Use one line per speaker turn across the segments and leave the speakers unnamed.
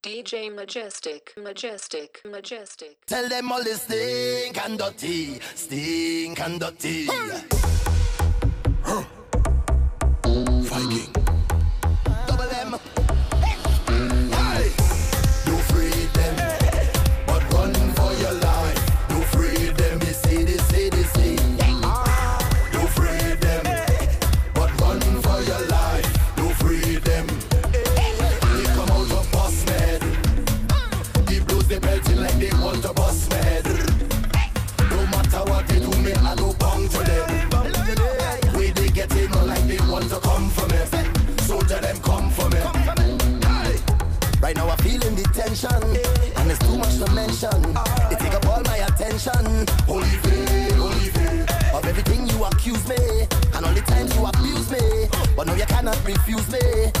DJ Majestic, Majestic, Majestic.
Tell them all this stink and dirty, stink and dirty. attention, and it's too much to mention. They take up all my attention. Holy faith, holy faith. Of everything you accuse me, and all the times you abuse me, but no, you cannot refuse me.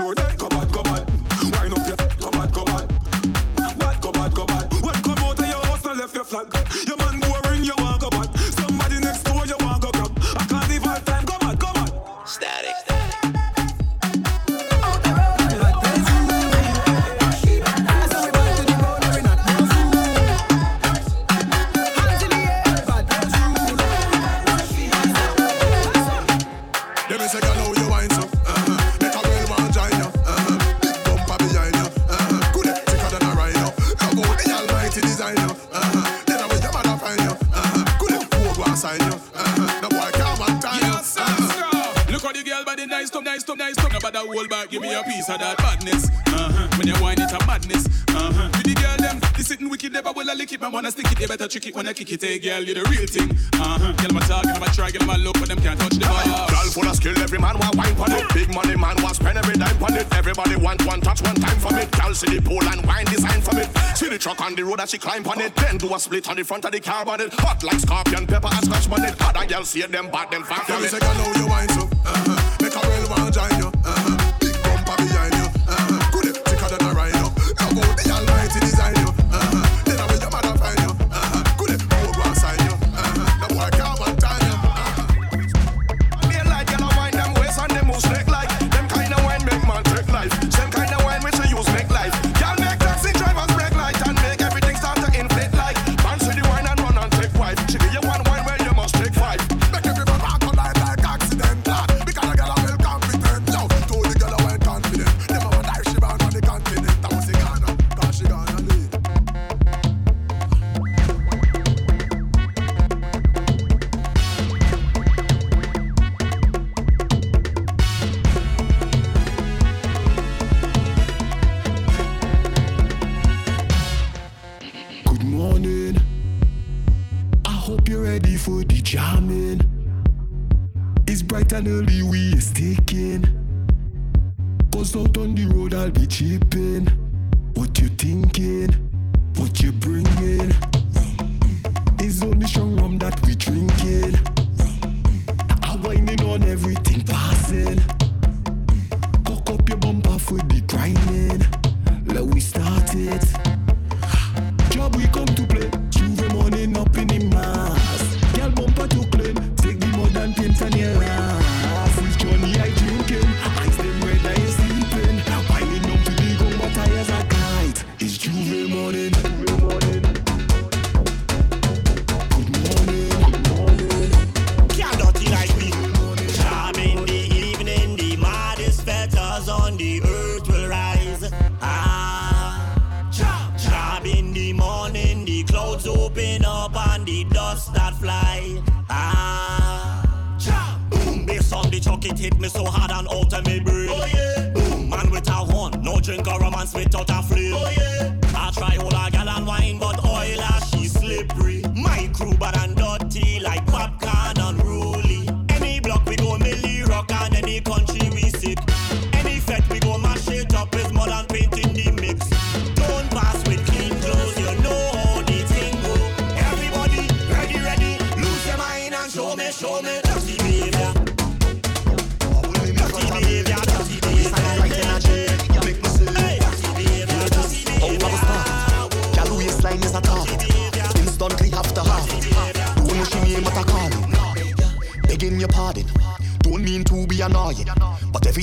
floor. tricky when I
kick it, hey girl, you the real thing. Uh-huh. Girl, my talk, girl, my try, girl, my look, but them can't touch the bar.
Girl full of skill, every man want wine on it. Big money man want spend every dime on it. Everybody want one touch, one time for it. Girl see the pool and wine design for it. See the truck on the road that she climb on it. Then do a split on the front of the car on it. Hot like scorpion, pepper and scotch on it. Other girl see them, but them fat. from it.
Girl, say, girl, know you
wine
so dust that fly. Ah, Cha! boom! Based on the chuck, it hit me so hard and alter me brain. Oh yeah, boom! Man without horn, no drink or romance without a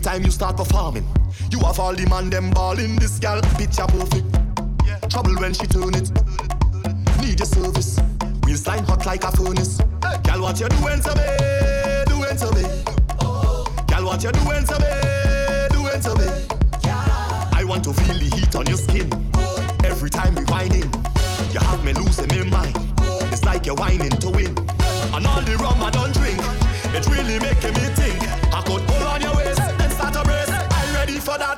time you start performing, you have all the man them balling. This gal picture perfect. Trouble when she turn it. Need your service. Wheels line hot like a furnace. Girl, what you doing to me? Doing to me? Girl, what you doing to me? Doing to me? I want to feel the heat on your skin. Every time we whining, you have me losing my mind. It's like you're whining to win. And all the rum I don't drink, It's really making me think. I could pull on your waist. I'm ready for that.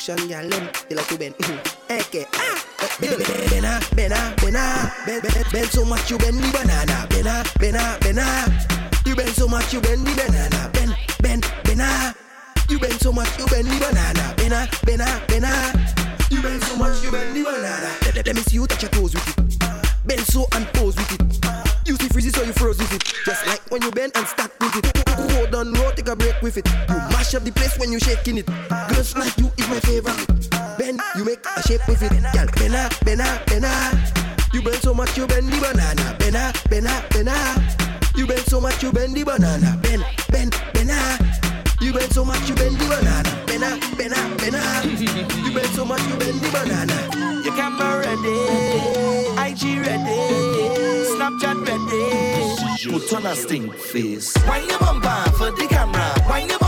cushion, girl,
them they like to bend.
Mm-hmm.
Eke, ah. Bena, bena, bena, bend, bend, so much you bend the banana. Bena, ah, bena, ah, bena, ah. you bend so much you bend the banana. Bend, bend, bena, you bend so much you bend the banana. Bena, bena, bena, you bend so much you bend the banana. Let, let, let me see you touch your toes with it. Bend so and pose with it. You see freeze it, so you froze with it. Just like when you bend and stack with it. Hold on, roll, take a break with it. You mash up the place when you shaking it. Girls like you is my favorite. Bend, you make a shape with it. Girl, bend up, bend. You bend so much, you bend the banana. Bend up, bend. You bend so much, you bend the banana. Bend, bend, bend up. You bend so much, you bend the banana. Bena, bena, bena. you bend so much, you bend the banana.
Your camera ready, IG ready, Snapchat ready.
Put on a stink face.
Wine your bumper for the camera. Wine your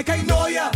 like I know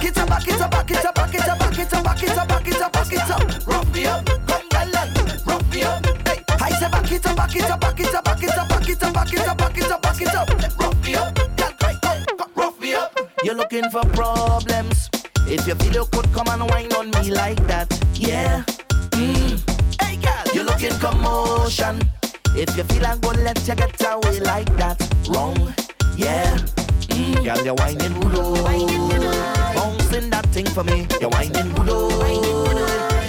Back it up,
back up, back up, back up, back up, back up,
back up, back up. Rough me up, come gallant, rough me up.
Hey, I say back up, back up, back up, back up, back up, back up, back up, back up. Rough me up, girl,
cry, rough me
up. You're
looking for problems. If your video could come and whine on me like that, yeah. Mm. Hey, girl, you're looking commotion. If you feel like gonna let you get away like that, wrong, yeah. Mm. Girl, you're whining low for me. You're whining good,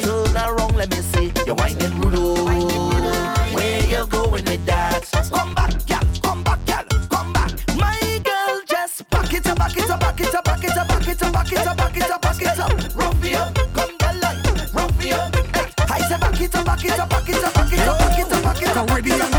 turn around, let me see. You're whining good. Where you going with that? Come back, girl, come back, girl, come back. My girl, just back it up, back it up, back it up, back it up, back it up, back it up, back it up, back it up. Rough it up, come girl, like, rough it up. I say back it up, back it up, back it up, back it up, back it up, back it up.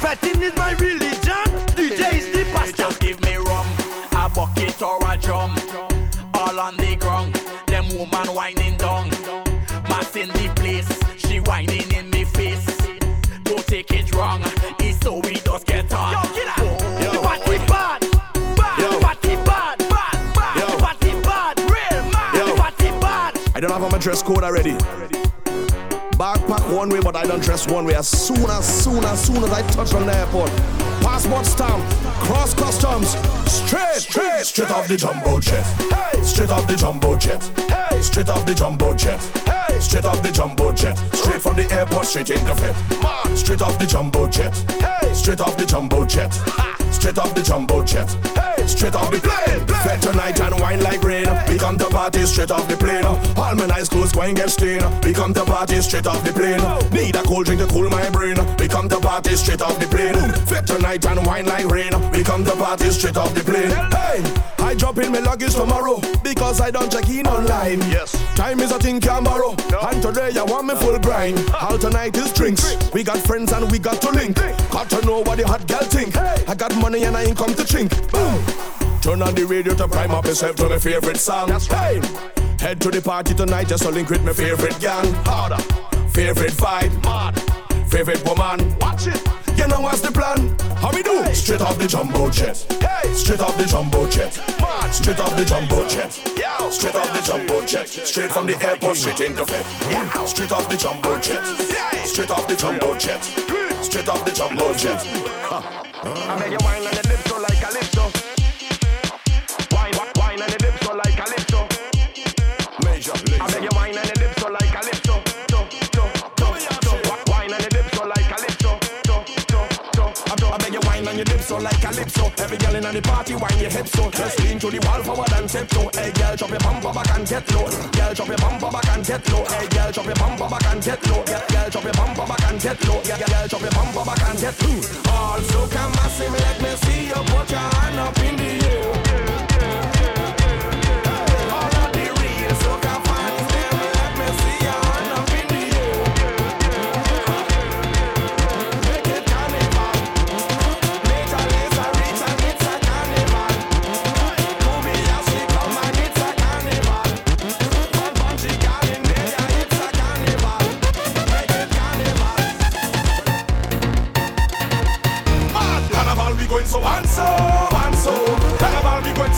Fetting is my religion. DJ is the pastor.
Just give me rum, a bucket or a drum. All on the ground, them woman whining down. Mass in the place, she whining in me face. Don't take it wrong, it's so we just get on.
Yo, get out. The party bad, bad. The party bad, bad, bad.
Yo.
The party bad, real mad.
Yo.
Party bad.
I don't have my dress code already. Backpack one way, but I don't dress one way. As soon as soon as soon as I touch on the airport, passport stamp, cross customs, straight, straight, straight off the jumbo jet. Hey, straight off the jumbo jet. Hey, straight off the jumbo jet. Hey, straight off the jumbo jet. Straight from the airport, straight into fit. Man, straight off the jumbo jet. Hey, straight off the jumbo jet. Straight off the jumbo jet. Hey, straight off the plane. Fed tonight and wine like rain. We come to party straight off the plane. All my nice clothes going get stained. We come to party straight off the plane. Need a cold drink to cool my brain. We come to party straight off the plane. Fed tonight and wine like rain. We come to party straight off the plane. Hey, I drop in my luggage tomorrow because I don't check in online. Yes, time is a thing can borrow. And today I want me full grind. All tonight is drinks. We got friends and we got to link. Got to know what the hot girl think. I got money and I ain't come to chink. Boom. Turn on the radio to prime up yourself to my favorite song. That's right. Head to the party tonight just to link with my favorite gang. Harder. Favorite vibe. Mad. Favorite woman. Watch it. You know what's the plan? How we do? Straight off the jumbo jet. Hey. Straight off the jumbo jet. Mad. Straight off the jumbo jet. Yeah. Straight off the jumbo jet. Straight from the airport straight into bed. Yeah. Straight off the jumbo jet. Straight off the jumbo jet. Straight off the jumbo jet.
I make you wine on the so like calypso. Every girl in the party wine your hips so. Just lean to the wall forward and tiptoe. Hey girl, drop your bumper back and get low. Girl, drop your bumper back and get low. Hey girl, drop your bumper back and get low. Girl, girl, drop your bumper back and get low. Girl, girl, drop your bumper back and get low. Also, come massive, let me see you put your hand up in the air.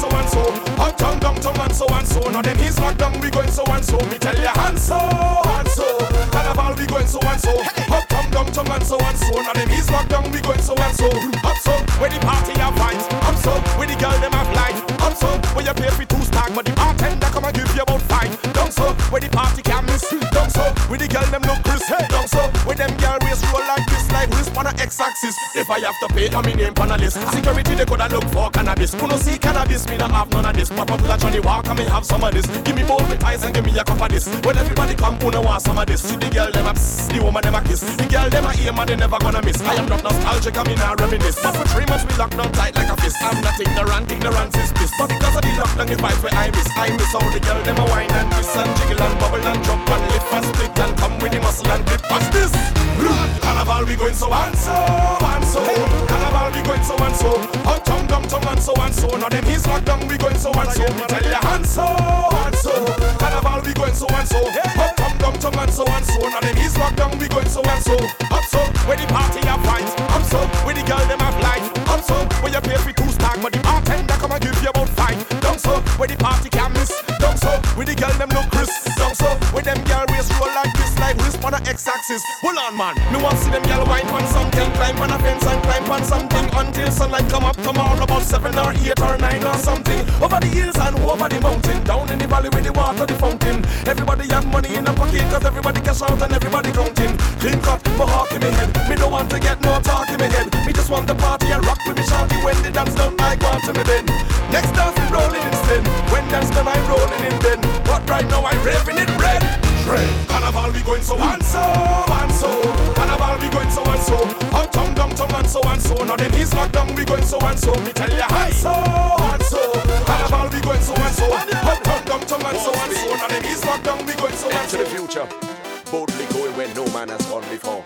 So and so. Uptown, downtown and so and so. Now them he's locked down we going so and so. Me tell ya and so and so. Carnival we going so and so. Uptown, downtown and so and so. Now them he's locked down we going so and so. Up so where the party have vibes. Up so where the girl them have light. Up so where on a X-axis. If I have to pay, I'm in name on a list. Security they coulda look for cannabis. Who no see cannabis, me not have none of this. Pop up like Johnnie Walker, me have some of this. Give me both with eyes and give me a cup of this. When everybody come, who no want some of this? See the girl them a pss, the woman them a kiss. The girl them a aim and they never gonna miss. I am not nostalgic, I'm in a reminisce. But for three months we locked down tight like a fist. I'm not ignorant, ignorance is bliss. But because of the lockdown, it vibes where I miss. I miss all the girl them a wine and twist and jiggle and bubble and jump and lift and split and come with the muscle and grip. Watch this. Carnival we going so and so and so. Carnival we going so and so. Uptown, downtown and so and so. Now them he's locked down we going so and so. Me tell ya and so and so. Carnival we going so and so. Uptown, downtown and so and so. Now them he's locked down we going so and so. Up so where the party have vibes. Up so where the girl them have light. Up so where you pay for two stack, but the bartender come and give you about five. Down so where the party can miss. Down so where the girl them look Chris. Down so where them girl waist roll like this, like wrist on a X-axis. Hold on, man. Me want see them girl wine on something, climb on a fence and climb on something until sunlight come up tomorrow about seven or eight or nine or something. Over the hills and over the mountain, down in the valley with the water, the fountain. Everybody have money in the pocket, cause everybody cash out and everybody counting. Clean cut, my heart in my head. Me don't want to get no talk in my head. Me just want to party and rock with me shawty when the dance done. I go to me then. Next dance we rolling instead. When dance done, I rolling in then. But right now I'm raving it red. Red. Carnival we going so and so and so. Carnival we going so and so. Uptown, downtown and so and so. Now them he's locked down we going so and so. Me tell ya and so and so. Carnival we going so and so. Uptown, downtown and so and so. Now them he's locked down we going so and
Into
so.
the future, boldly going where no man has gone before.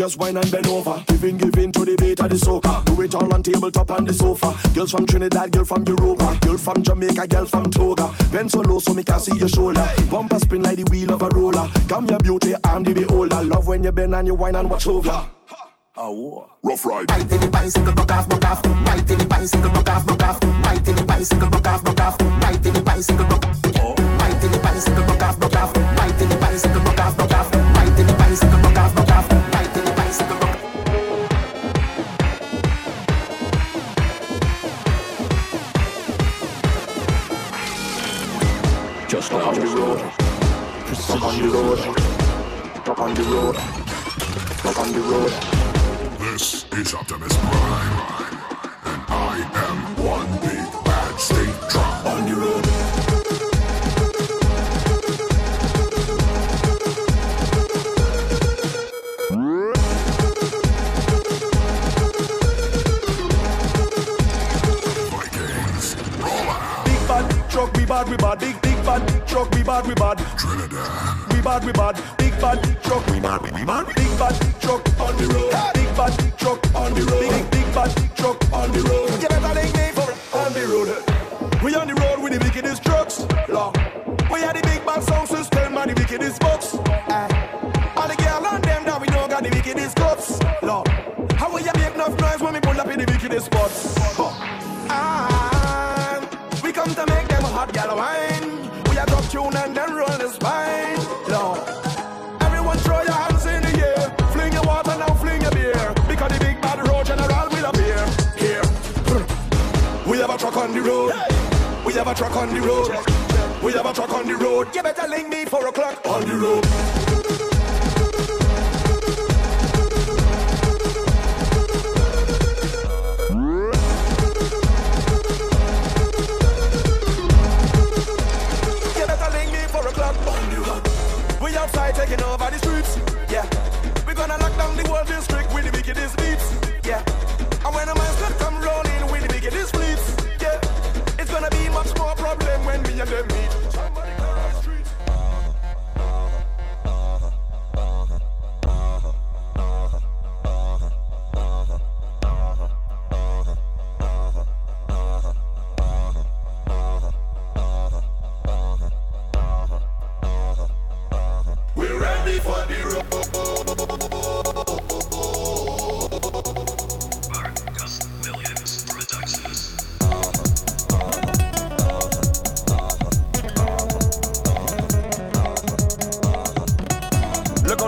Just wine and bend over. Giving, giving to the beat of the soca. Do it all on tabletop on the sofa. Girls from Trinidad, girl from Europa. Girl from Jamaica, girl from Toga. Bend so low so me can see your shoulder. Bumper spin like the wheel of a roller. Come your beauty, I'm the beholder. Love when you bend and you wine and watch over. Oh.
Rough ride.
Right in the bicycle, buck off, buck off. Right in the bicycle, buck off, buck off. Right in the bicycle, buck off, buck off. Right in the bicycle, buck Right in the bicycle, buck off, buck off. The
road, up on the road.
This is Optimus Prime, and I am one big bad state drop on the road.
Big bad big truck, we bad, we bad. Big, big bad, big truck, we bad, we bad.
Trinidad.
We bad, we bad. Big bad, big truck, we bad, we bad. Big bad, big truck on the road. Big bad, big truck on the road. Big, big bad, big truck on the road. Get a name for it on the road. We on the road with the wickedest trucks. Law.
We had the big bad sound system and the wickedest box. Uh, all the girl and them that we know got the wickedest cups. Law. How will you make enough noise when we pull up in the wickedest spots? Huh. And we come to make them hot gal wine tune and then roll the spine. Now, everyone throw your hands in the air. Fling your water now, fling your beer. Because the big bad road general will appear. Here, we have a truck on the road. We have a truck on the road. We have a truck on the road. You better link me four o'clock on the road.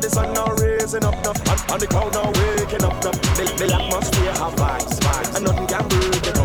the sun now raising up now, and, and the cloud now waking up now. The, the atmosphere have vibes, vibes, and nothing can break it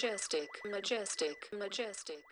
Majestic, Majestic, Majestic.